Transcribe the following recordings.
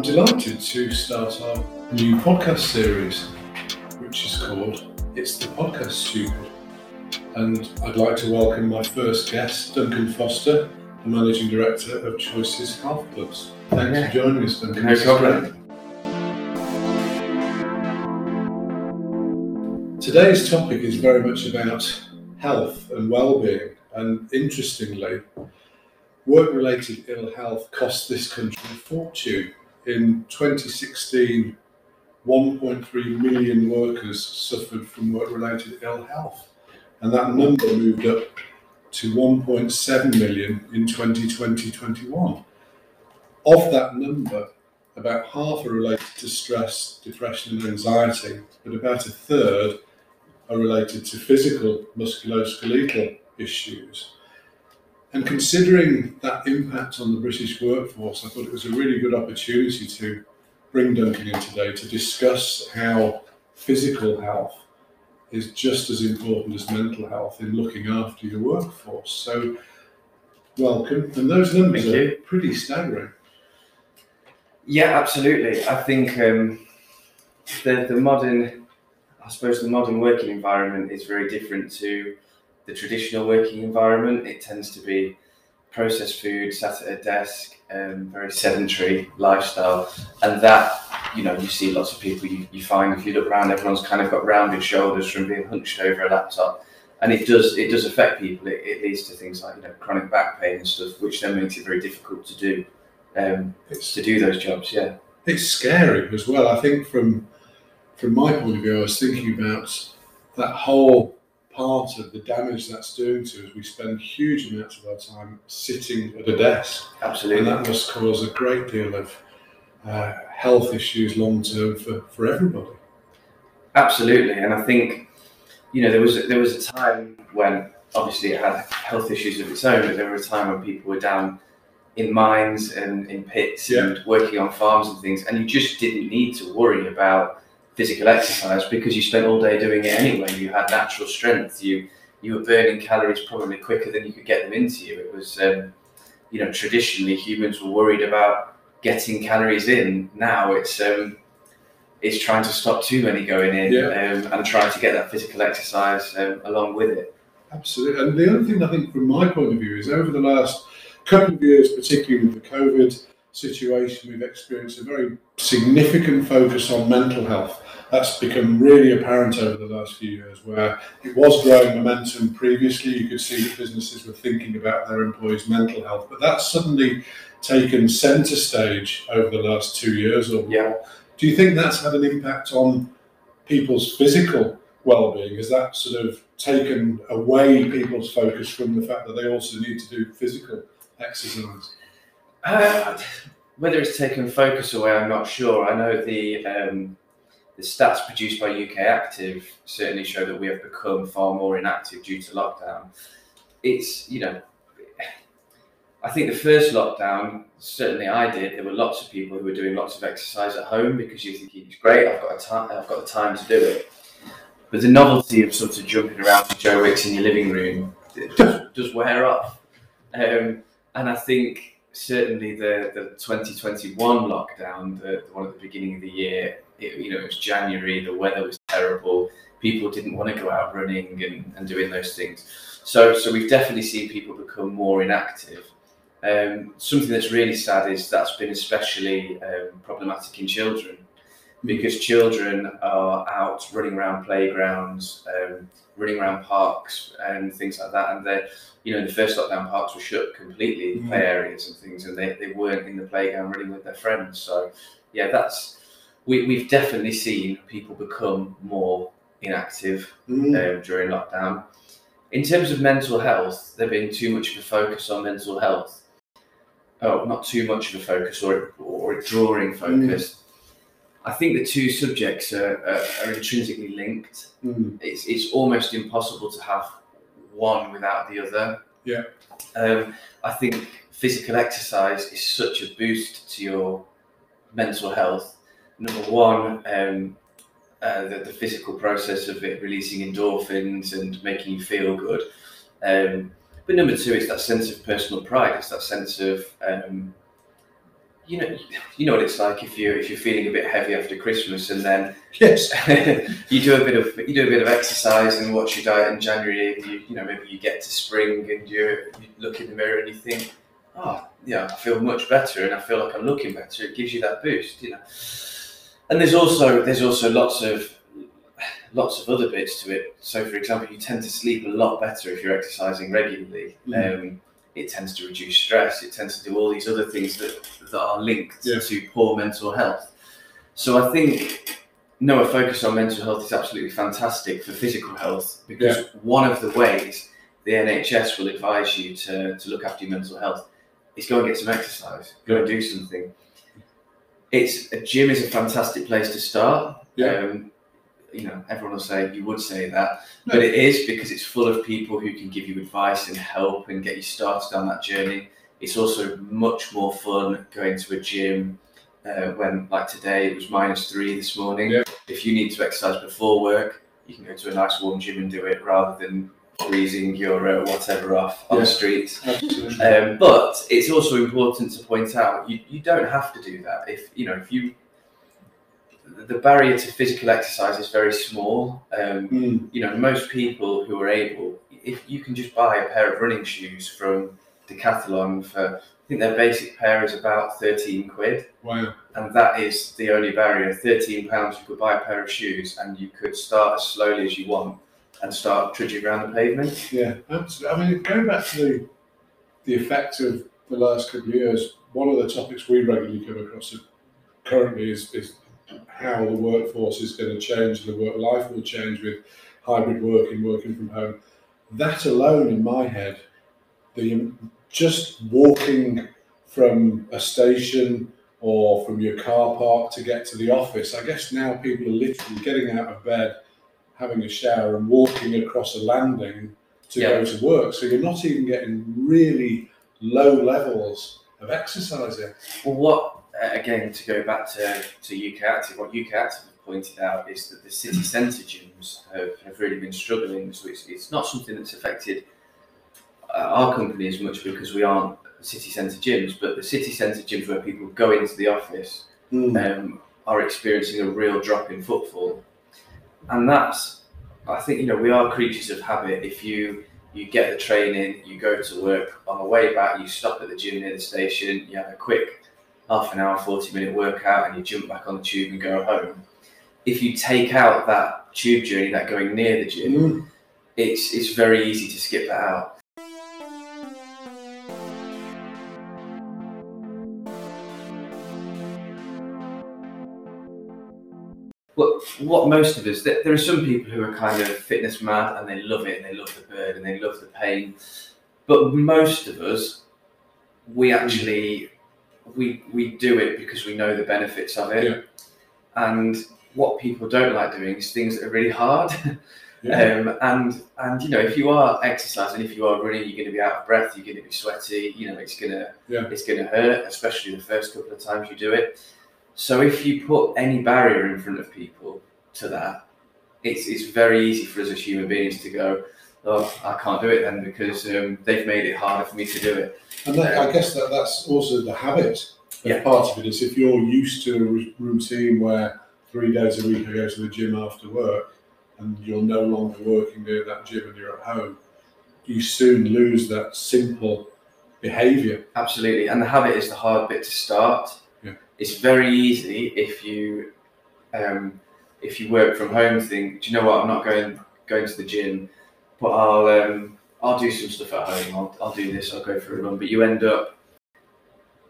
I'm delighted to start our new podcast series, which is called It's the Podcast Stupid. And I'd like to welcome my first guest, Duncan Foster, the Managing Director of Choices Health Clubs. Thanks Yeah. for joining us, Duncan. No problem. Today's topic is very much about health and well-being, and interestingly, work-related ill health costs this country a fortune. In 2016, 1.3 million workers suffered from work-related ill health, and that number moved up to 1.7 million in 2020-21. Of that number, about half are related to stress, depression, and anxiety, but about a third are related to physical musculoskeletal issues. And considering that impact on the British workforce, I thought it was a really good opportunity to bring Duncan in today to discuss how physical health is just as important as mental health in looking after your workforce. So, welcome. And those numbers Thank are you. pretty staggering. Yeah, absolutely. I think um, the the modern, I suppose, the modern working environment is very different to the traditional working environment. It tends to be processed food, sat at a desk, um, very sedentary lifestyle, and that you know you see lots of people. You, you find if you look around, everyone's kind of got rounded shoulders from being hunched over a laptop. And it does it does affect people. It, it leads to things like you know chronic back pain and stuff, which then makes it very difficult to do um, It's to do those jobs. Yeah. it's scary as well. I think from from my point of view, I was thinking about that whole part of the damage that's doing to us. We spend huge amounts of our time sitting at a desk, and that must cause a great deal of uh, health issues long term for, for everybody. Absolutely. And I think, you know, there was there was a time when obviously it had health issues of its own, but there was a time when people were down in mines and in pits Yeah. and working on farms and things, and you just didn't need to worry about physical exercise because you spent all day doing it anyway. You had natural strength. You you were burning calories probably quicker than you could get them into you. It was, um, you know, traditionally humans were worried about getting calories in. Now it's um, it's trying to stop too many going in Yeah. um, and trying to get that physical exercise um, along with it. Absolutely. And the other thing I think, from my point of view, is over the last couple of years, particularly with the COVID situation, we've experienced a very significant focus on mental health. That's become really apparent over the last few years, where it was growing momentum previously. You could see that businesses were thinking about their employees' mental health, but that's suddenly taken centre stage over the last two years or more. Yeah. Do you think that's had an impact on people's physical well-being? Has that sort of taken away people's focus from the fact that they also need to do physical exercise? Uh, whether it's taken focus away, I'm not sure. I know the um, the stats produced by UK Active certainly show that we have become far more inactive due to lockdown. It's you know, I think the first lockdown, certainly I did. There were lots of people who were doing lots of exercise at home because you're thinking it's great. I've got a time. I've got the time to do it. But the novelty of sort of jumping around to Joe Wicks in your living room does, does wear off. Um, and I think certainly the, the 2021 lockdown, the, the one at the beginning of the year, it, you know, it was January, the weather was terrible, people didn't want to go out running and, and doing those things. So, so we've definitely seen people become more inactive. Um, something that's really sad is that's been especially um, problematic in children because children are out running around playgrounds, um, running around parks and things like that. And they, you know, in the first lockdown, parks were shut completely, the play Mm. areas and things, and they, they weren't in the playground running with their friends. So, yeah, that's we, we've definitely seen people become more inactive Mm. um, during lockdown. In terms of mental health, there been too much of a focus on mental health. Oh, not too much of a focus or, or a drawing focus. I think the two subjects are, are, are intrinsically linked. Mm. It's, it's almost impossible to have one without the other. Yeah. Um, I think physical exercise is such a boost to your mental health. Number one, um, uh, the, the physical process of it releasing endorphins and making you feel good. Um, but number two, it's that sense of personal pride. It's that sense of um, you know, you know what it's like if you if you're feeling a bit heavy after Christmas, and then Yes. you do a bit of you do a bit of exercise and watch your diet in January. And you you know maybe you get to spring and you you look in the mirror and you think, oh yeah, I feel much better and I feel like I'm looking better. It gives you that boost, you know. And there's also there's also lots of lots of other bits to it. So for example, you tend to sleep a lot better if you're exercising regularly. Um, it tends to reduce stress. It tends to do all these other things that that are linked Yeah. to poor mental health. So I think no, a focus on mental health is absolutely fantastic for physical health because one of the ways the NHS will advise you to, to look after your mental health is go and get some exercise, go and do something. It's a gym is a fantastic place to start. Yeah. Um, you know, everyone will say you would say that, No. but it is because it's full of people who can give you advice and help and get you started on that journey. It's also much more fun going to a gym uh, when, like today, it was minus three this morning. Yeah. If you need to exercise before work, you can go to a nice warm gym and do it rather than freezing your uh, whatever off on Yeah. the streets. Um, but it's also important to point out you, you don't have to do that. If you know if you the barrier to physical exercise is very small. Um, Mm. you know most people who are able, if you can just buy a pair of running shoes from Decathlon for I think their basic pair is about thirteen quid, Wow. and that is the only barrier. Thirteen pounds, you could buy a pair of shoes, and you could start as slowly as you want and start trudging around the pavement. Yeah, absolutely. I mean, going back to the the effect of the last couple of years, one of the topics we regularly come across currently is, is how the workforce is going to change, the work life will change with hybrid working, working from home. That alone, in my head, the just walking from a station or from your car park to get to the office. I guess now people are literally getting out of bed, having a shower, and walking across a landing to go to work. So you're not even getting really low levels of exercising. Well, what again to go back to, to UK Active, what UK Active have pointed out is that the city centre gyms have, have really been struggling. So it's, it's not something that's affected uh, our company as much because we aren't city centre gyms, but the city centre gyms where people go into the office um, are experiencing a real drop in footfall, and that's I think you know we are creatures of habit. If you you get the train in, you go to work on the way back, you stop at the gym near the station, you have a quick half an hour, forty minute workout, and you jump back on the tube and go home. If you take out that tube journey, that going near the gym, Mm. it's it's very easy to skip that out. What, what most of us, there there are some people who are kind of fitness mad and they love it and they love the bird and they love the pain. But most of us, we actually, we, we do it because we know the benefits of it. Yeah. And what people don't like doing is things that are really hard. Yeah. Um, and and you know, if you are exercising, if you are running, you're going to be out of breath. You're going to be sweaty. You know, it's gonna Yeah. it's going to hurt, especially the first couple of times you do it. So if you put any barrier in front of people to that, it's it's very easy for us as human beings to go, oh, I can't do it then because um, they've made it harder for me to do it. And that, I guess that that's also the habit. Yeah. Part of it is if you're used to a routine where three days a week I go to the gym after work, and you're no longer working near that gym and you're at home, you soon lose that simple behaviour. Absolutely, and the habit is the hard bit to start. Yeah. It's very easy if you um, if you work from home. Think, do you know what? I'm not going going to the gym, but I'll um, I'll do some stuff at home. I'll, I'll do this. I'll go for a run. But you end up.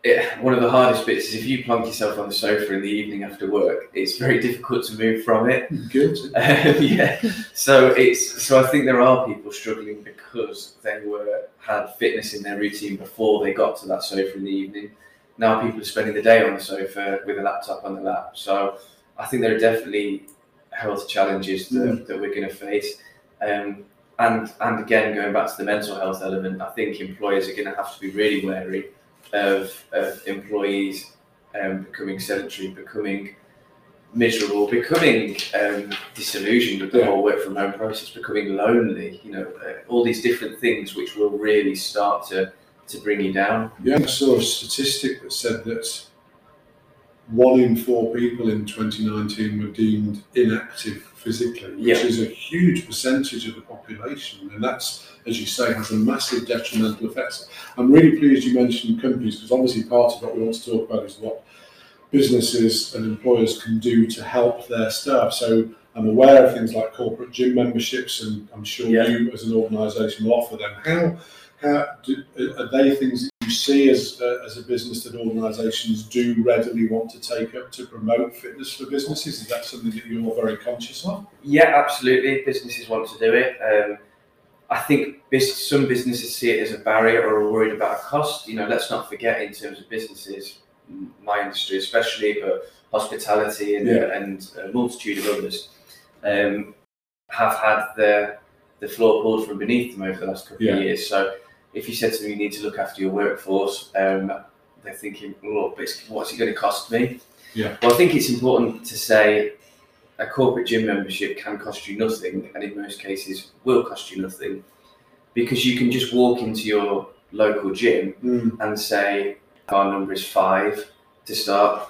It, one of the hardest bits is if you plunk yourself on the sofa in the evening after work. It's very difficult to move from it. Guilty. Um, yeah. So it's so I think there are people struggling because they were had fitness in their routine before they got to that sofa in the evening. Now people are spending the day on the sofa with a laptop on the lap. So I think there are definitely health challenges that, that we're going to face. Um, and and again, going back to the mental health element, I think employers are going to have to be really wary of, of employees um, becoming sedentary, becoming miserable, becoming um, disillusioned with the Yeah. whole work from home process, becoming lonely. You know, uh, all these different things which will really start to to bring you down. Yeah, I saw a statistic that said that one in four people in 2019 were deemed inactive physically, which Yeah. is a huge percentage of the population. And that's, as you say, has a massive detrimental effect. I'm really pleased you mentioned companies because obviously part of what we want to talk about is what businesses and employers can do to help their staff. So I'm aware of things like corporate gym memberships, and I'm sure Yeah. you as an organisation will offer them. How, how do, are they things you see as, uh, as a business that organisations do readily want to take up to promote fitness for businesses? Is that something that you're very conscious of? Yeah, absolutely. Businesses want to do it. Um, I think bus- some businesses see it as a barrier or are worried about a cost. You know, let's not forget in terms of businesses, my industry especially, but hospitality and, Yeah. and a multitude of others um, have had the the floor pulled from beneath them over the last couple Yeah. of years. So if you said to them you need to look after your workforce, um, they're thinking, well, but what's it going to cost me? Yeah. Well, I think it's important to say a corporate gym membership can cost you nothing, and in most cases will cost you nothing, because you can just walk into your local gym and say our number is five to start.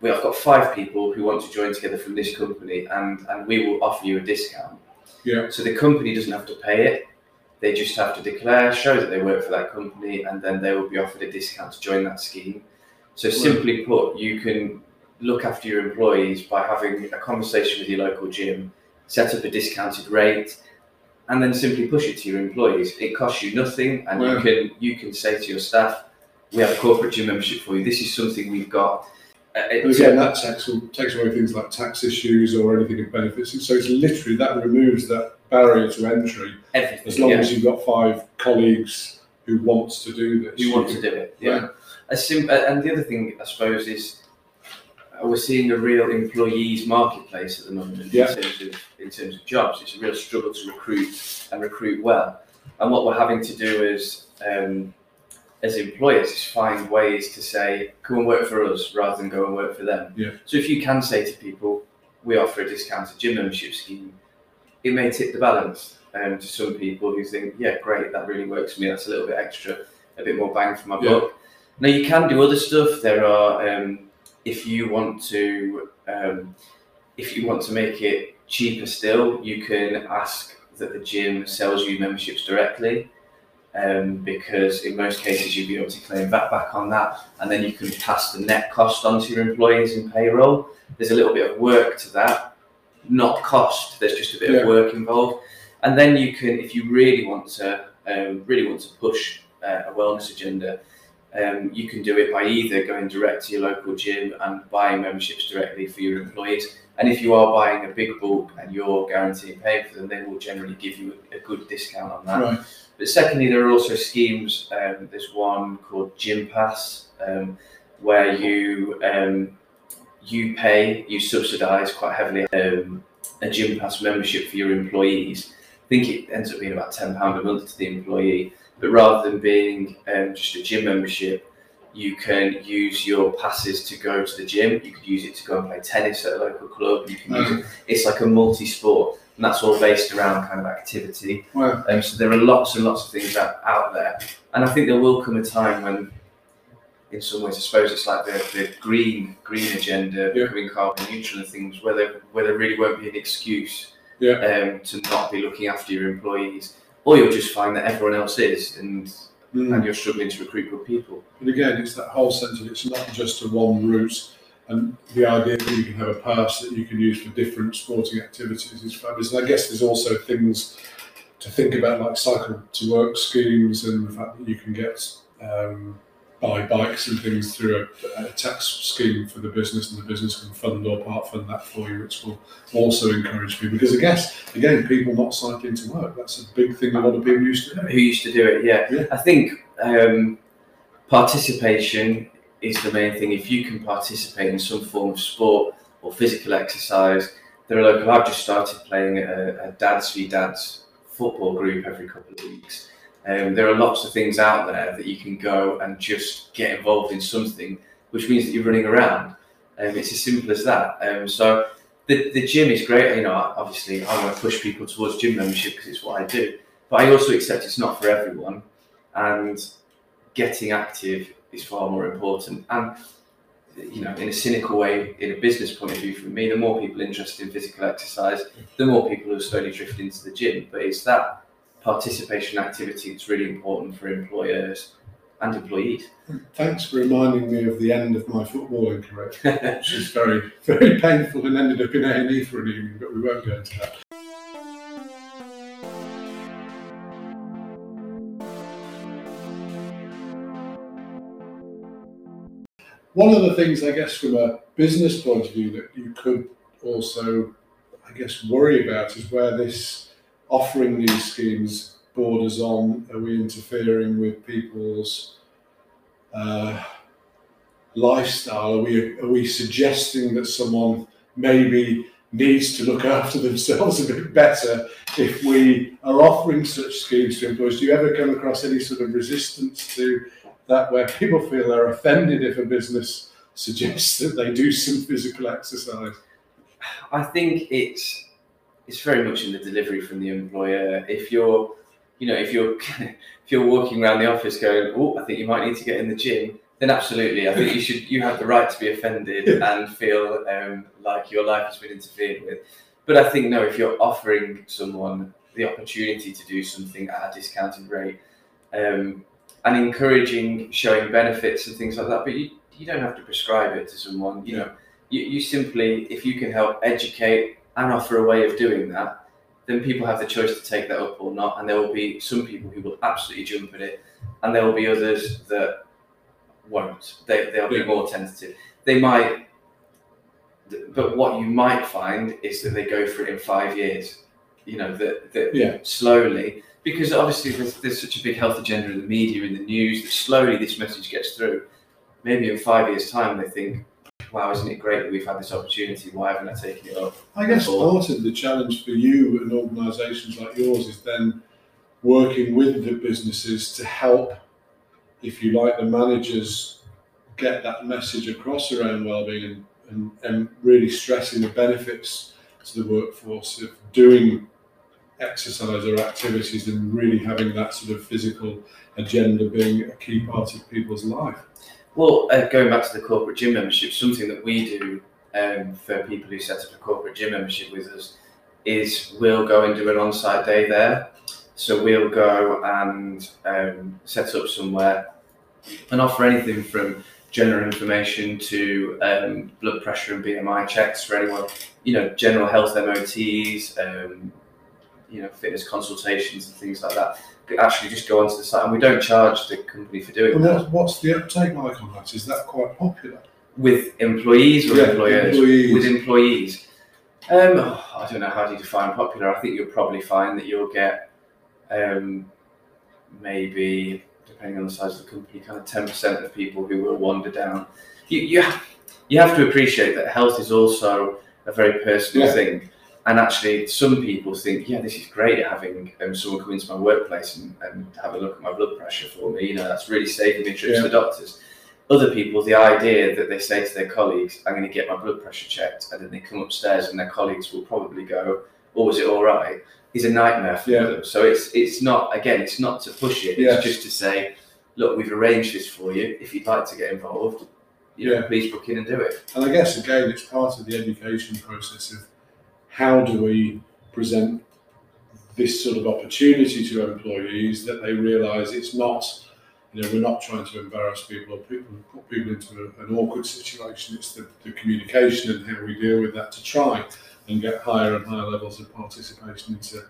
We have got five people who want to join together from this company, and and we will offer you a discount. Yeah. So the company doesn't have to pay it; they just have to declare, show that they work for that company, and then they will be offered a discount to join that scheme. So simply put, you can look after your employees by having a conversation with your local gym, set up a discounted rate, and then simply push it to your employees. It costs you nothing, and Wow. you can you can say to your staff, "We have a corporate gym membership for you. This is something we've got." Uh, And again, that takes, takes away things like tax issues or anything of benefits. So it's literally that removes that barrier to entry everything. as long yeah. as you've got five colleagues who wants to do this. you want to do it. Yeah. A sim- uh, and the other thing, I suppose, is uh, we're seeing a real employees marketplace at the moment Yeah. in terms of in terms of jobs. It's a real struggle to recruit and recruit well. And what we're having to do is, um, as employers, is find ways to say, "Come and work for us," rather than go and work for them. Yeah. So if you can say to people, "We offer a discounted gym membership scheme," it may tip the balance um, to some people who think, "Yeah, great, that really works for me. That's a little bit extra, a bit more bang for my Yeah. buck." Now you can do other stuff. There are um, if you want to um, if you want to make it cheaper still, you can ask that the gym sells you memberships directly. Um, because in most cases you'll be able to claim that back on that, and then you can pass the net cost onto your employees in payroll. There's a little bit of work to that, not cost. There's just a bit Yeah. of work involved, and then you can, if you really want to, um, really want to push uh, a wellness agenda, um, you can do it by either going direct to your local gym and buying memberships directly for your employees. And if you are buying a big bulk and you're guaranteeing paying for them, they will generally give you a good discount on that. Right. But secondly, there are also schemes. Um, there's one called Gympass, um, where you um, you pay, you subsidise quite heavily um, a Gympass membership for your employees. I think it ends up being about ten pound a month to the employee. But rather than being um, just a gym membership, you can use your passes to go to the gym. You could use it to go and play tennis at a local club. You can use it. It's like a multi-sport, and that's all based around kind of activity. Wow. Um, so there are lots and lots of things out, out there, and I think there will come a time when, in some ways, I suppose it's like the, the green green agenda Yeah. becoming carbon neutral and things, where there, where there really won't be an excuse Yeah. um, to not be looking after your employees, or you'll just find that everyone else is, and Mm. and you're struggling to recruit good people. But again, it's that whole sense of it's not just a one route, and the idea that you can have a pass that you can use for different sporting activities is fabulous. And I guess there's also things to think about, like cycle to work schemes, and the fact that you can get um, buy bikes and things through a, a tax scheme for the business, and the business can fund or part fund that for you, which will also encourage people. Because I guess again, people not cycling to work that's a big thing a lot of people used to do. Who used to do it? Yeah, Yeah. I think um, participation is the main thing. If you can participate in some form of sport or physical exercise, there are local. I've just started playing a, a dads v dads football group every couple of weeks. Um, there are lots of things out there that you can go and just get involved in something, which means that you're running around. Um, it's as simple as that. Um, so the, the gym is great. You know, obviously, I want to push people towards gym membership because it's what I do. But I also accept it's not for everyone, and getting active is far more important. And you know, in a cynical way, in a business point of view, for me, the more people interested in physical exercise, the more people who slowly drift into the gym. But it's that participation activity that's really important for employers and employees. Thanks for reminding me of the end of my footballing career, which is very, very painful and ended up in A and E for an evening, but we won't go into that. One of the things, I guess, from a business point of view, that you could also, I guess, worry about is where this offering these schemes borders on. Are we interfering with people's uh, lifestyle? Are we are we suggesting that someone maybe needs to look after themselves a bit better if we are offering such schemes to employees? Do you ever come across any sort of resistance to that where people feel they're offended if a business suggests that they do some physical exercise? I think it's it's very much in the delivery from the employer. If you're, you know, if you're if you're walking around the office going, "Oh, I think you might need to get in the gym," then absolutely, I think you should. You have the right to be offended and feel um, like your life has been interfered with. But I think no, if you're offering someone the opportunity to do something at a discounted rate, um, and encouraging showing benefits and things like that. But you, you don't have to prescribe it to someone. You know, you, you simply, if you can help educate and offer a way of doing that, then people have the choice to take that up or not. And there will be some people who will absolutely jump at it, and there will be others that won't. They, they'll be more tentative. They might, but what you might find is that they go for it in five years. You know, that, that Yeah. slowly, because obviously there's, there's such a big health agenda in the media, in the news, that slowly this message gets through. Maybe in five years' time, they think, wow, isn't it great that we've had this opportunity? Why haven't I taken it up? I guess Or- part of the challenge for you and organisations like yours is then working with the businesses to help, if you like, the managers get that message across around wellbeing and, and, and really stressing the benefits to the workforce of doing exercise or activities and really having that sort of physical agenda being a key part of people's life. Well, uh, going back to the corporate gym membership, something that we do um, for people who set up a corporate gym membership with us is we'll go and do an on-site day there. So we'll go and um, set up somewhere and offer anything from general information to um, blood pressure and BMI checks for anyone, you know, general health MOTs, um, you know, fitness consultations and things like that. Actually, just go onto the site, and we don't charge the company for doing And that what's the uptake like on that? Is that quite popular? with employees or Yeah, employers? employees. With employees. Um, I don't know how do you define popular. I think you'll probably find that you'll get um, maybe depending on the size of the company, kind of ten percent of people who will wander down. You you ha- you have to appreciate that health is also a very personal Yeah. thing. And actually, some people think, yeah, this is great having um, someone come into my workplace and, and have a look at my blood pressure for me. You know, that's really saving me trips Yeah. to the doctors other people the idea that they say to their colleagues, I'm going to get my blood pressure checked, and then they come upstairs and their colleagues will probably go, Oh, was it all right? is a nightmare for Yeah. them. So it's it's not again, it's not to push it, it's just to say, look, we've arranged this for you. If you'd like to get involved, you know, Yeah. please book in and do it. And I guess again, it's part of the education process of how do we present this sort of opportunity to employees that they realise it's not, you know, we're not trying to embarrass people or people, put people into a, an awkward situation. It's the, the communication and how we deal with that to try and get higher and higher levels of participation into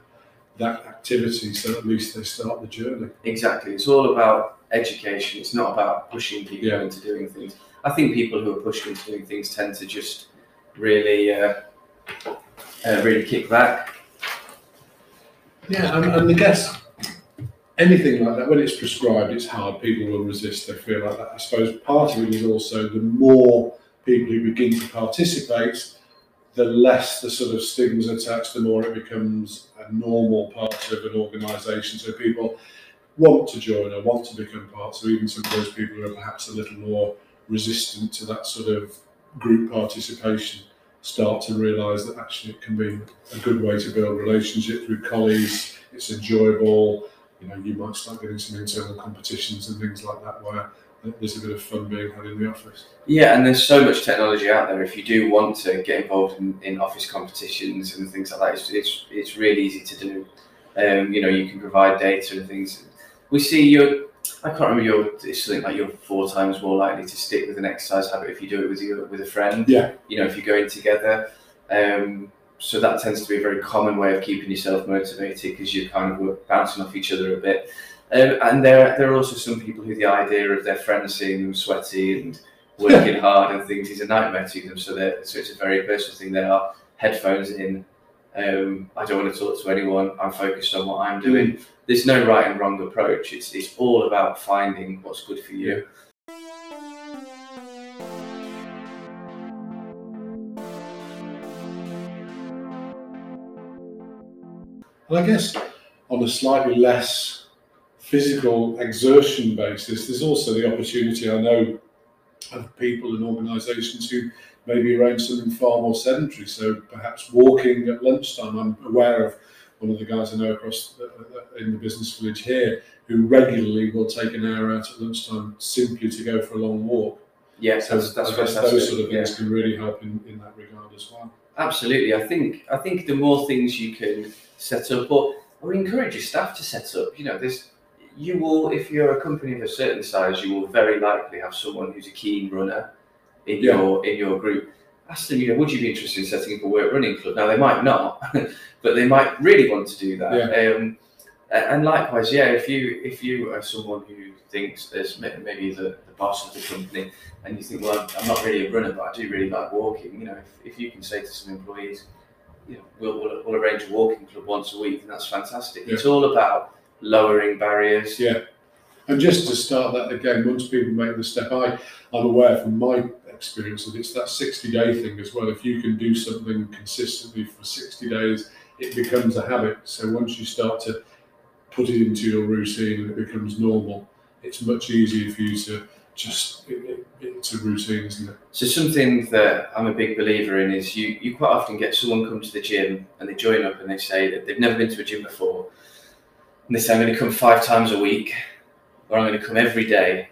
that activity so at least they start the journey. Exactly. It's all about education. It's not about pushing people Yeah. into doing things. I think people who are pushed into doing things tend to just really, uh, uh, really kick back. Yeah, and, and I guess anything like that, when it's prescribed, it's hard. People will resist. They feel like that. I suppose part of it is also the more people who begin to participate, the less the sort of stigmas attached, the more it becomes a normal part of an organisation. So people want to join or want to become part. So even some of those people who are perhaps a little more resistant to that sort of group participation start to realise that actually it can be a good way to build relationships with colleagues. It's enjoyable. You know, you might start getting some internal competitions and things like that where there's a bit of fun being had in the office. Yeah, and there's so much technology out there. If you do want to get involved in, in office competitions and things like that, it's, it's, it's really easy to do. Um, you know, you can provide data and things. We see your, I can't remember your, it's something like you're four times more likely to stick with an exercise habit if you do it with your, with a friend. Yeah. You know, if you're going together. Um, so that tends to be a very common way of keeping yourself motivated because you're kind of bouncing off each other a bit. Um, and there, there are also some people who the idea of their friends seeing them sweaty and working hard and things is a nightmare to them. So, so it's a very personal thing. There are headphones in. Um, I don't want to talk to anyone. I'm focused on what I'm doing. Mm. There's no right and wrong approach. It's, it's all about finding what's good for you. And I guess on a slightly less physical exertion basis, there's also the opportunity I know of people and organisations who maybe arrange something far more sedentary. So perhaps walking at lunchtime. I'm aware of one of the guys I know across the, uh, in the business village here who regularly will take an hour out at lunchtime simply to go for a long walk. Yes, so that's, that's, that's those sort of things yeah. can really help in, in that regard as well. Absolutely, I think I think the more things you can set up, or or encourage your staff to set up. You know, there's you will, if you're a company of a certain size, you will very likely have someone who's a keen runner in yeah. your in your group. Ask them, you know, would you be interested in setting up a work running club? Now they might not, but they might really want to do that. Yeah. Um, and likewise, yeah, if you if you are someone who thinks as maybe the, the boss of the company, and you think, well, I'm not really a runner, but I do really like walking. You know, if, if you can say to some employees, you know, we'll, we'll, we'll arrange a walking club once a week, and that's fantastic. Yeah. It's all about lowering barriers. Yeah. And just to start that again, once people make the step, I, I'm aware from my experience that it's that 60 day thing as well. If you can do something consistently for 60 days, it becomes a habit. So once you start to put it into your routine and it becomes normal, it's much easier for you to just it, it, it's a routine, isn't it? So something that I'm a big believer in is you you quite often get someone come to the gym and they join up and they say that they've never been to a gym before and they say, I'm going to come five times a week or I'm going to come every day.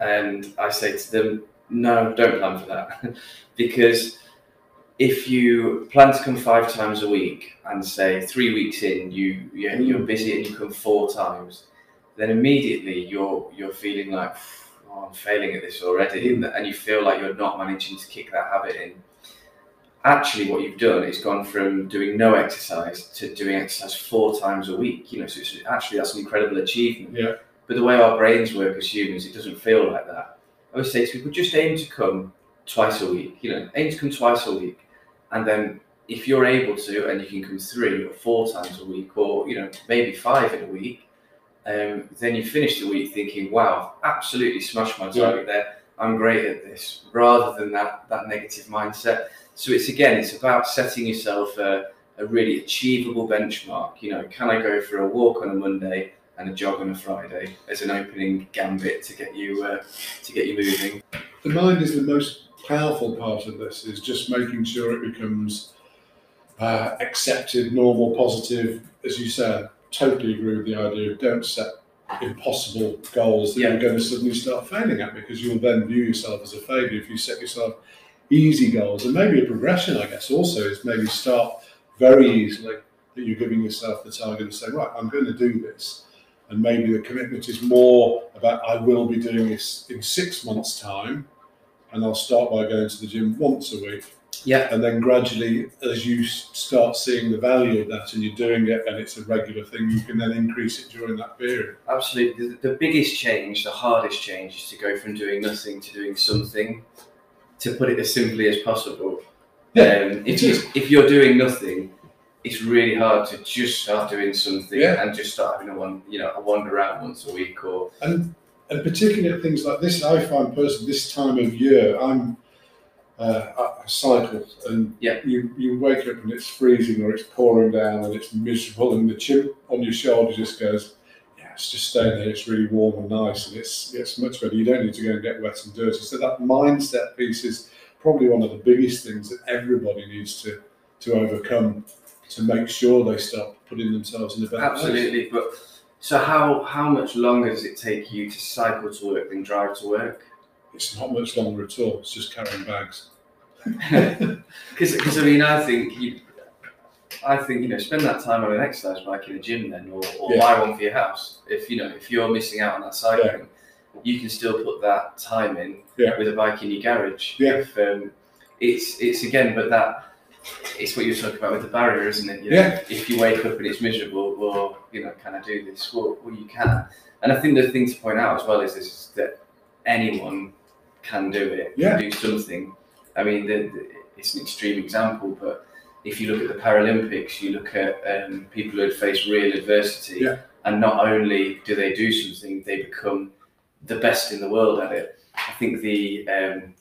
And I say to them, no, don't plan for that. because if you plan to come five times a week and say three weeks in, you, you're, you're busy and you come four times, then immediately you're, you're feeling like, oh, I'm failing at this already. Mm. And you feel like you're not managing to kick that habit in actually what you've done is gone from doing no exercise to doing exercise four times a week. You know, so it's actually that's an incredible achievement. Yeah. But the way our brains work as humans, it doesn't feel like that. I would say to people, just aim to come twice a week. You know, aim to come twice a week, and then if you're able to, and you can come three or four times a week, or you know, maybe five in a week, um, then you finish the week thinking, "Wow, I've absolutely smashed my target yeah. there. I'm great at this." Rather than that that negative mindset. So it's again, it's about setting yourself a, a really achievable benchmark. You know, can I go for a walk on a Monday and a jog on a Friday as an opening gambit to get you uh, to get you moving? The mind is the most powerful part of this. Is just making sure it becomes uh, accepted, normal, positive. As you said, totally agree with the idea of don't set impossible goals that yeah. you're going to suddenly start failing at because you'll then view yourself as a failure if you set yourself easy goals and maybe a progression, I guess, also is maybe start very easily that you're giving yourself the target and say right, I'm going to do this. And maybe the commitment is more about I will be doing this in six months' time, and I'll start by going to the gym once a week. Yeah. And then gradually, as you start seeing the value of that and you're doing it and it's a regular thing, you can then increase it during that period. Absolutely. The, the biggest change, the hardest change, is to go from doing nothing to doing something to put it as simply as possible. Yeah, um, if, you, if you're doing nothing, it's really hard to just start doing something yeah. and just start having a one, you know, a wander out once a week or. And and particularly at things like this, I find personally this time of year, I'm uh, I cycle and yeah. you you wake up and it's freezing or it's pouring down and it's miserable and the chip on your shoulder just goes Yeah, it's just staying there. It's really warm and nice, and it's it's much better. You don't need to go and get wet and dirty. So that mindset piece is probably one of the biggest things that everybody needs to to overcome to make sure they start putting themselves in a better Absolutely, but So how how much longer does it take you to cycle to work than drive to work? It's not much longer at all. It's just carrying bags. Because I mean, I think you, I think you know, spend that time on an exercise bike in a gym then, or, or Yeah. buy one for your house. If you know, if you're missing out on that cycling, you can still put that time in Yeah. with a bike in your garage. Yeah. If, um, it's it's again, but that it's what you're talking about with the barrier, isn't it? You know, Yeah. If you wake up and it's miserable, well, you know, can I do this? Well, well, you can. And I think the thing to point out as well is this: is that anyone can do it. Yeah. Can do something. I mean, the, the, it's an extreme example, but if you look at the Paralympics, you look at um, people who had faced real adversity, Yeah. and not only do they do something, they become the best in the world at it. I think the um,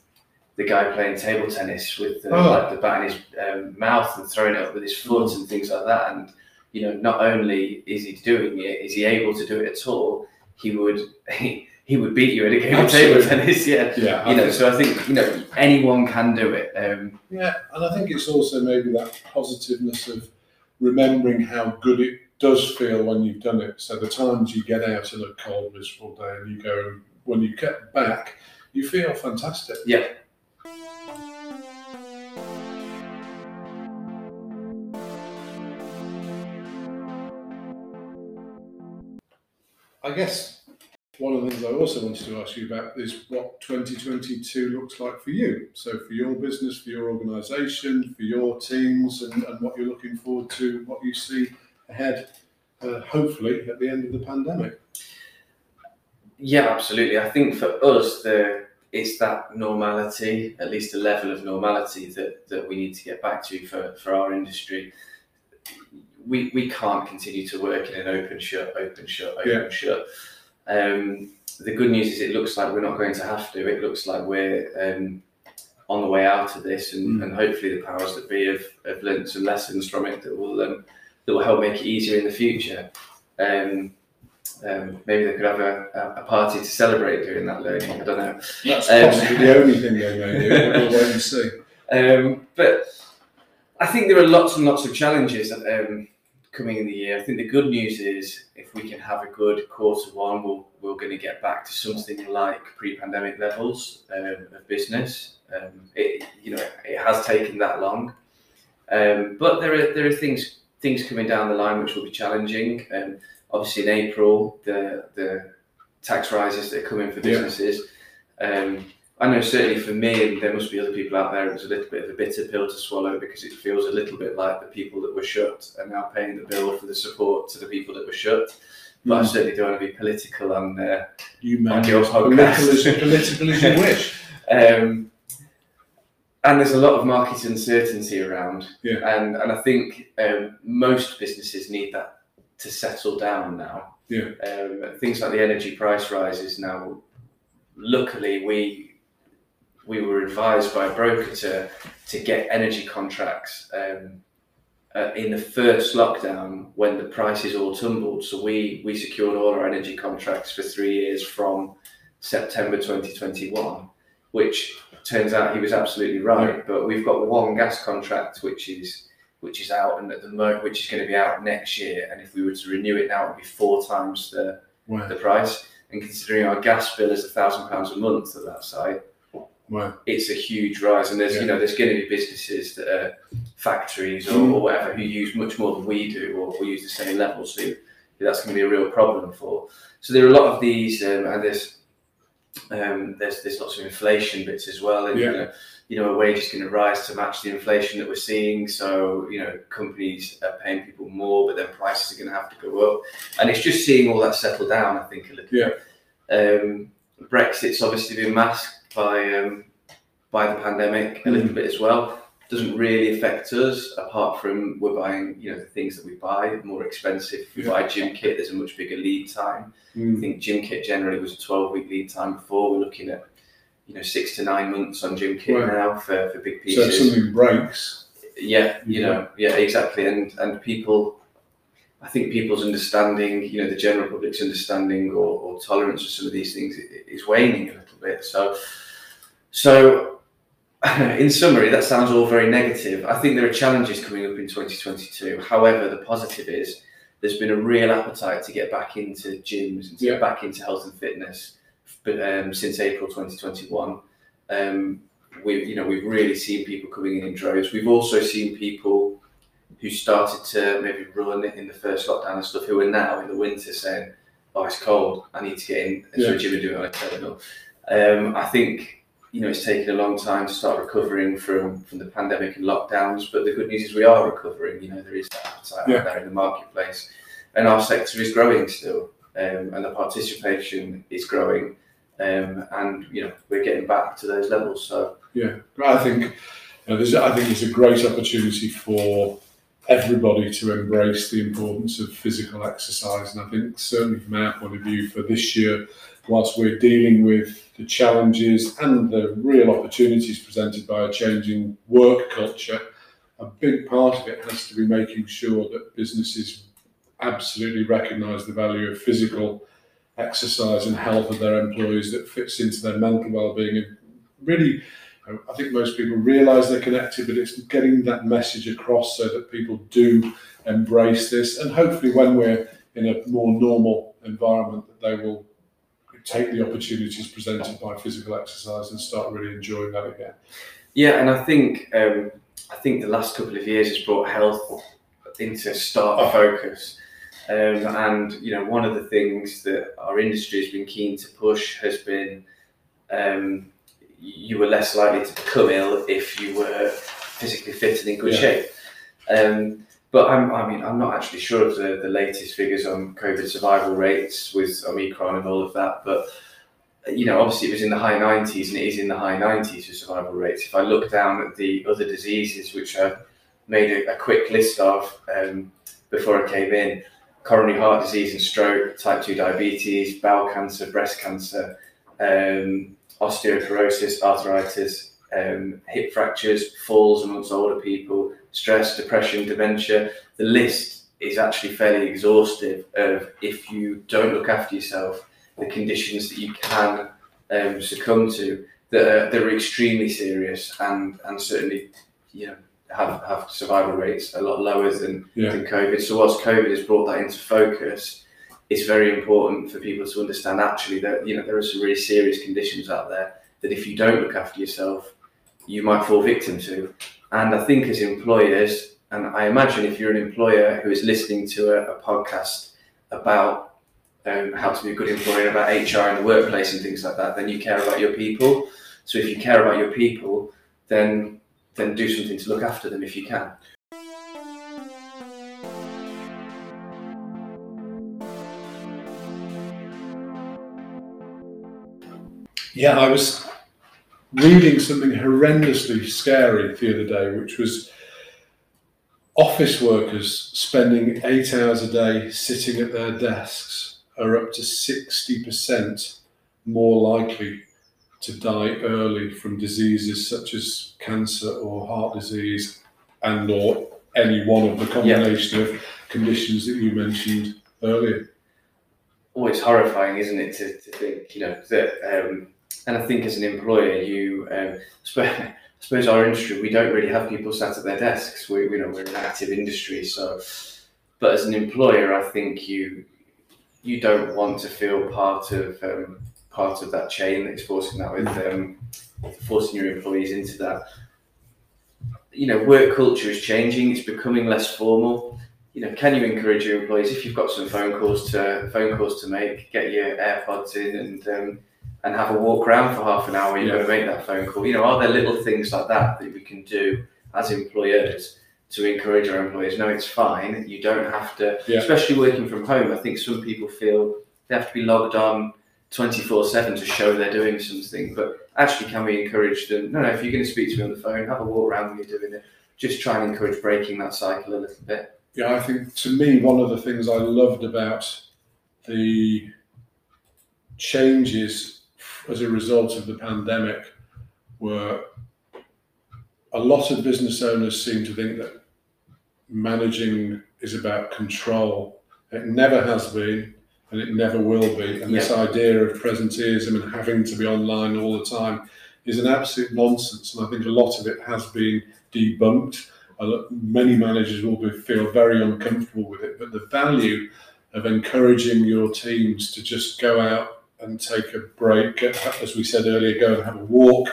the guy playing table tennis with the, Oh. like the bat in his um, mouth and throwing it up with his foot and things like that, and you know, not only is he doing it, is he able to do it at all? He would he, he would beat you at a game of table tennis, yeah. Yeah. I You know, think- so I think you know anyone can do it. Um, Yeah, and I think it's also maybe that positiveness of remembering how good it does feel when you've done it. So the times you get out on a cold, miserable day and you go, when you get back, you feel fantastic. Yeah. I guess one of the things I also wanted to ask you about is what 2022 looks like for you. So, for your business, for your organisation, for your teams, and, and what you're looking forward to, what you see ahead, uh, hopefully, at the end of the pandemic. Yeah, absolutely. I think for us, the it's that normality, at least a level of normality that, that we need to get back to for, for our industry. We, we can't continue to work in an open shut, open shut, open Yeah. shut. Um, the good news is it looks like we're not going to have to. It looks like we're um, on the way out of this, and, Mm. and hopefully the powers that be have, have learned some lessons from it that will um, that will help make it easier in the future. Um, um, maybe they could have a, a, a party to celebrate doing that learning. I don't know. That's Um, possibly the only thing they may do. We'll wait and see. Um, but I think there are lots and lots of challenges um, coming in the year. I think the good news is if we can have a good quarter one, we'll, we're going to get back to something like pre-pandemic levels um, of business. Um, it, you know, it has taken that long, um, but there are there are things things coming down the line which will be challenging. Um, obviously, in April, the the tax rises that are coming for Yeah. businesses. Um, I know certainly for me, and there must be other people out there, it was a little bit of a bitter pill to swallow because it feels a little bit like the people that were shut are now paying the bill for the support to the people that were shut. But I Mm. certainly don't want to be political on uh, You may On your as political podcast. political as you wish. Um, and there's a lot of market uncertainty around. Yeah. And, and I think um, most businesses need that to settle down now. Yeah. Um, things like the energy price rises now. Luckily, we we were advised by a broker to to get energy contracts um, uh, in the first lockdown when the prices all tumbled. So we we secured all our energy contracts for three years from September 2021, which turns out he was absolutely right. But we've got one gas contract which is which is out and at the moment which is going to be out next year. And if we were to renew it now, it would be four times the, Wow. the price. And considering our gas bill is a thousand pounds a month at that site, Wow. it's a huge rise. And there's Yeah. you know there's going to be businesses that are factories or, Mm. or whatever who use much more than we do or, or use the same level. So that's going to be a real problem for. So there are a lot of these, um, and there's um, there's there's lots of inflation bits as well, and Yeah. you know, you know, a wage is going to rise to match the inflation that we're seeing. So you know, companies are paying people more, but then prices are going to have to go up, and it's just seeing all that settle down. I think a little. Yeah. Um, Brexit's obviously been masked by um, by the pandemic a little bit as well. Doesn't really affect us apart from we're buying, you know, the things that we buy more expensive. If we Yeah. buy gym kit, there's a much bigger lead time. I Mm. think gym kit generally was a 12 week lead time before. We're looking at, you know, six to nine months on gym kit Right. now for, for big pieces. So if something breaks, yeah, you know, yeah, exactly. And and people, I think people's understanding, you know, the general public's understanding or, or tolerance for some of these things is waning a little bit. So, so in summary, that sounds all very negative. I think there are challenges coming up in 2022. However, the positive is there's been a real appetite to get back into gyms and to Yeah. get back into health and fitness. But um, since April 2021, um, we you know we've really seen people coming in in droves. We've also seen people who started to maybe run in the first lockdown and stuff who are now in the winter saying, "Oh, it's cold. I need to get in to Yeah. a gym and do it on a treadmill." Um, I think you know it's taken a long time to start recovering from from the pandemic and lockdowns, but the good news is we are recovering. You know there is that appetite Yeah. out there in the marketplace, and our sector is growing still, um, and the participation is growing, um, and you know we're getting back to those levels. So Yeah, I think you know, there's, I think it's a great opportunity for everybody to embrace the importance of physical exercise, and I think certainly from our point of view for this year, whilst we're dealing with the challenges and the real opportunities presented by a changing work culture, a big part of it has to be making sure that businesses absolutely recognise the value of physical exercise and health of their employees that fits into their mental well-being and really I think most people realise they're connected, but it's getting that message across so that people do embrace this. And hopefully, when we're in a more normal environment, that they will take the opportunities presented by physical exercise and start really enjoying that again. Yeah, and I think um, I think the last couple of years has brought health into stark focus. Um, and you know, one of the things that our industry has been keen to push has been um, you were less likely to become ill if you were physically fit and in good Yeah. shape. Um, but I'm, I mean, I'm not actually sure of the, the latest figures on COVID survival rates with Omicron and all of that. But you know, obviously it was in the high 90s and it is in the high 90s for survival rates. If I look down at the other diseases, which I made a, a quick list of um, before I came in coronary heart disease and stroke, type 2 diabetes, bowel cancer, breast cancer, um, osteoporosis, arthritis, um, hip fractures, falls amongst older people, stress, depression, dementia. The list is actually fairly exhaustive of if you don't look after yourself, the conditions that you can um, succumb to that are, that are extremely serious and, and certainly you know have, have survival rates a lot lower than, Yeah. than COVID. So whilst COVID has brought that into focus, it's very important for people to understand actually that you know there are some really serious conditions out there that if you don't look after yourself, you might fall victim to. And I think as employers, and I imagine if you're an employer who is listening to a, a podcast about um, how to be a good employer, about HR in the workplace and things like that, then you care about your people. So if you care about your people, then then do something to look after them if you can. Yeah, I was reading something horrendously scary the other day, which was office workers spending eight hours a day sitting at their desks are up to 60% more likely to die early from diseases such as cancer or heart disease and or any one of the combination of conditions that you mentioned earlier. Oh, it's horrifying, isn't it, to, to think, you know, that, um, and I think as an employer, you, um, I suppose our industry, we don't really have people sat at their desks. We, you know, we're an active industry, so, but as an employer, I think you, you don't want to feel part of, um, part of that chain that's forcing that with, um, forcing your employees into that. You know, work culture is changing. It's becoming less formal you know, can you encourage your employees if you've got some phone calls to phone calls to make, get your AirPods in and um, and have a walk around for half an hour. You're Yeah. going to make that phone call. You know, are there little things like that that we can do as employers to encourage our employees? No, it's fine. You don't have to, Yeah. especially working from home. I think some people feel they have to be logged on 24 7 to show they're doing something. But actually, can we encourage them? No, no, if you're going to speak to me on the phone, have a walk around when you're doing it. Just try and encourage breaking that cycle a little bit. Yeah, I think to me, one of the things I loved about the changes as a result of the pandemic were a lot of business owners seem to think that managing is about control. It never has been, and it never will be. And this idea of presenteeism and having to be online all the time is an absolute nonsense. And I think a lot of it has been debunked. many managers will be, feel very uncomfortable with it, but the value of encouraging your teams to just go out and take a break, as we said earlier, go and have a walk,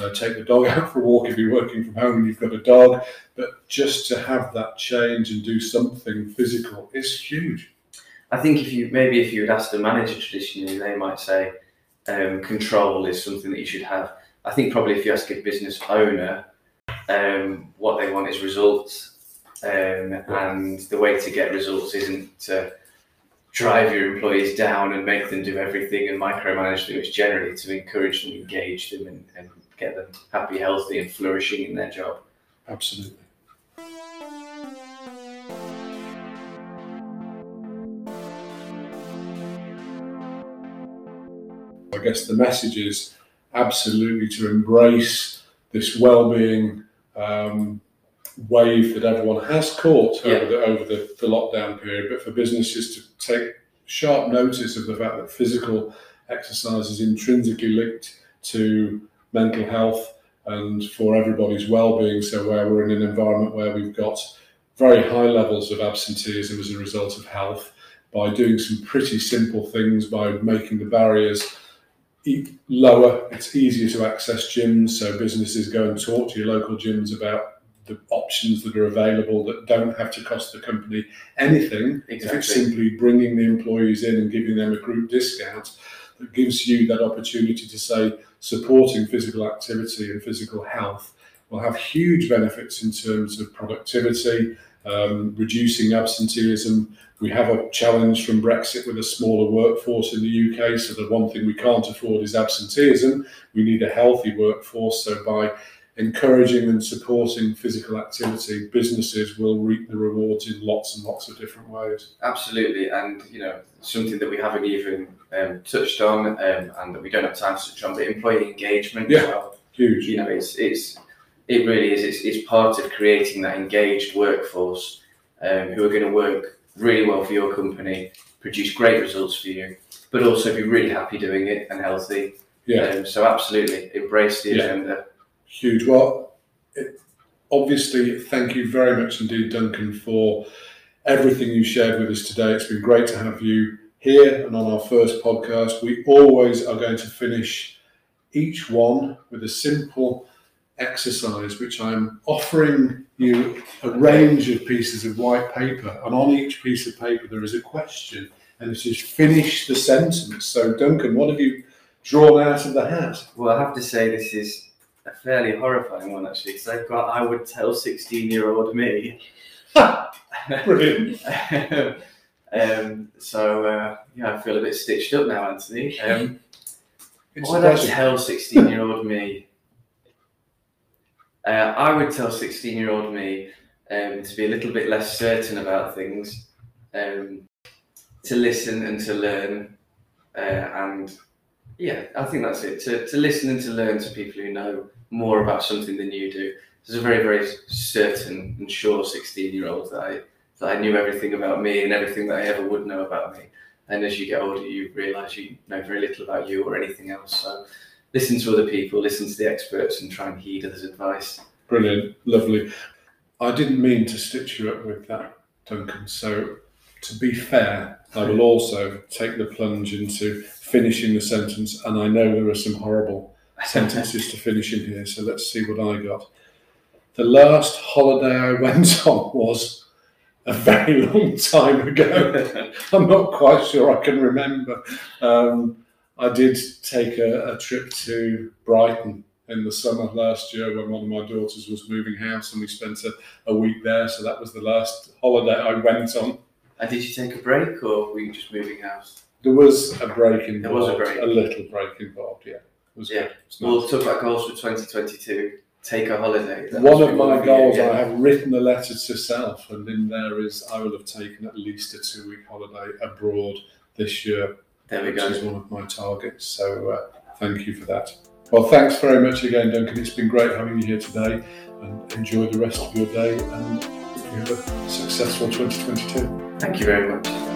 uh, take the dog out for a walk if you're working from home and you've got a dog, but just to have that change and do something physical is huge. I think if you maybe if you would ask the manager traditionally, they might say um, control is something that you should have. I think probably if you ask a business owner, um, what they want is results, um, and the way to get results isn't to drive your employees down and make them do everything and micromanage them. It's generally to encourage them, engage them, and, and get them happy, healthy, and flourishing in their job. Absolutely. I guess the message is absolutely to embrace this well-being um, wave that everyone has caught yeah. over, the, over the, the lockdown period, but for businesses to take sharp notice of the fact that physical exercise is intrinsically linked to mental health and for everybody's well-being. So where we're in an environment where we've got very high levels of absenteeism as a result of health, by doing some pretty simple things, by making the barriers lower, it's easier to access gyms. So businesses go and talk to your local gyms about the options that are available that don't have to cost the company anything. Exactly. If it's simply bringing the employees in and giving them a group discount, that gives you that opportunity to say supporting physical activity and physical health will have huge benefits in terms of productivity, um, reducing absenteeism. We have a challenge from Brexit with a smaller workforce in the UK. So, the one thing we can't afford is absenteeism. We need a healthy workforce. So, by encouraging and supporting physical activity, businesses will reap the rewards in lots and lots of different ways. Absolutely, and you know something that we haven't even um, touched on, um, and that we don't have time to touch on, but employee engagement yeah, well. Huge. You know, it's it's it really is. It's, it's part of creating that engaged workforce um, who are going to work really well for your company, produce great results for you, but also be really happy doing it and healthy. Yeah. Um, so absolutely embrace the yeah. Huge. Well, it, obviously, thank you very much indeed, Duncan, for everything you shared with us today. It's been great to have you here and on our first podcast. We always are going to finish each one with a simple exercise, which I'm offering you a range of pieces of white paper, and on each piece of paper there is a question, and it is finish the sentence. So, Duncan, what have you drawn out of the hat? Well, I have to say this is a fairly horrifying one actually, because I've got I would tell sixteen-year-old me. Brilliant. um, so uh, yeah, I feel a bit stitched up now, Anthony. Um, what would I tell sixteen-year-old me? Uh, I would tell sixteen-year-old me um, to be a little bit less certain about things, um, to listen and to learn, uh, and yeah, I think that's it. To, to listen and to learn to people who know more about something than you do. There's a very, very certain and sure 16 year old that I, that I knew everything about me and everything that I ever would know about me. And as you get older, you realise you know very little about you or anything else. So listen to other people, listen to the experts, and try and heed others' advice. Brilliant, lovely. I didn't mean to stitch you up with that, Duncan. So to be fair, I will also take the plunge into finishing the sentence, and I know there are some horrible sentences to finish in here. So let's see what I got. The last holiday I went on was a very long time ago. I'm not quite sure I can remember. Um, I did take a, a, trip to Brighton in the summer last year when one of my daughters was moving house, and we spent a, a week there. So that was the last holiday I went on. And did you take a break, or were you just moving house? There was a break involved. There was a break. A little break involved, yeah was yeah. We'll talk about goals for 2022. Take a holiday. That One of my goals, I have written a letter to self, and in there is I will have taken at least a two week holiday abroad this year. There we go. Which is one of my targets. So uh, thank you for that. Well, thanks very much again, Duncan. It's been great having you here today, and enjoy the rest of your day. And you have a successful 2022. Thank you very much.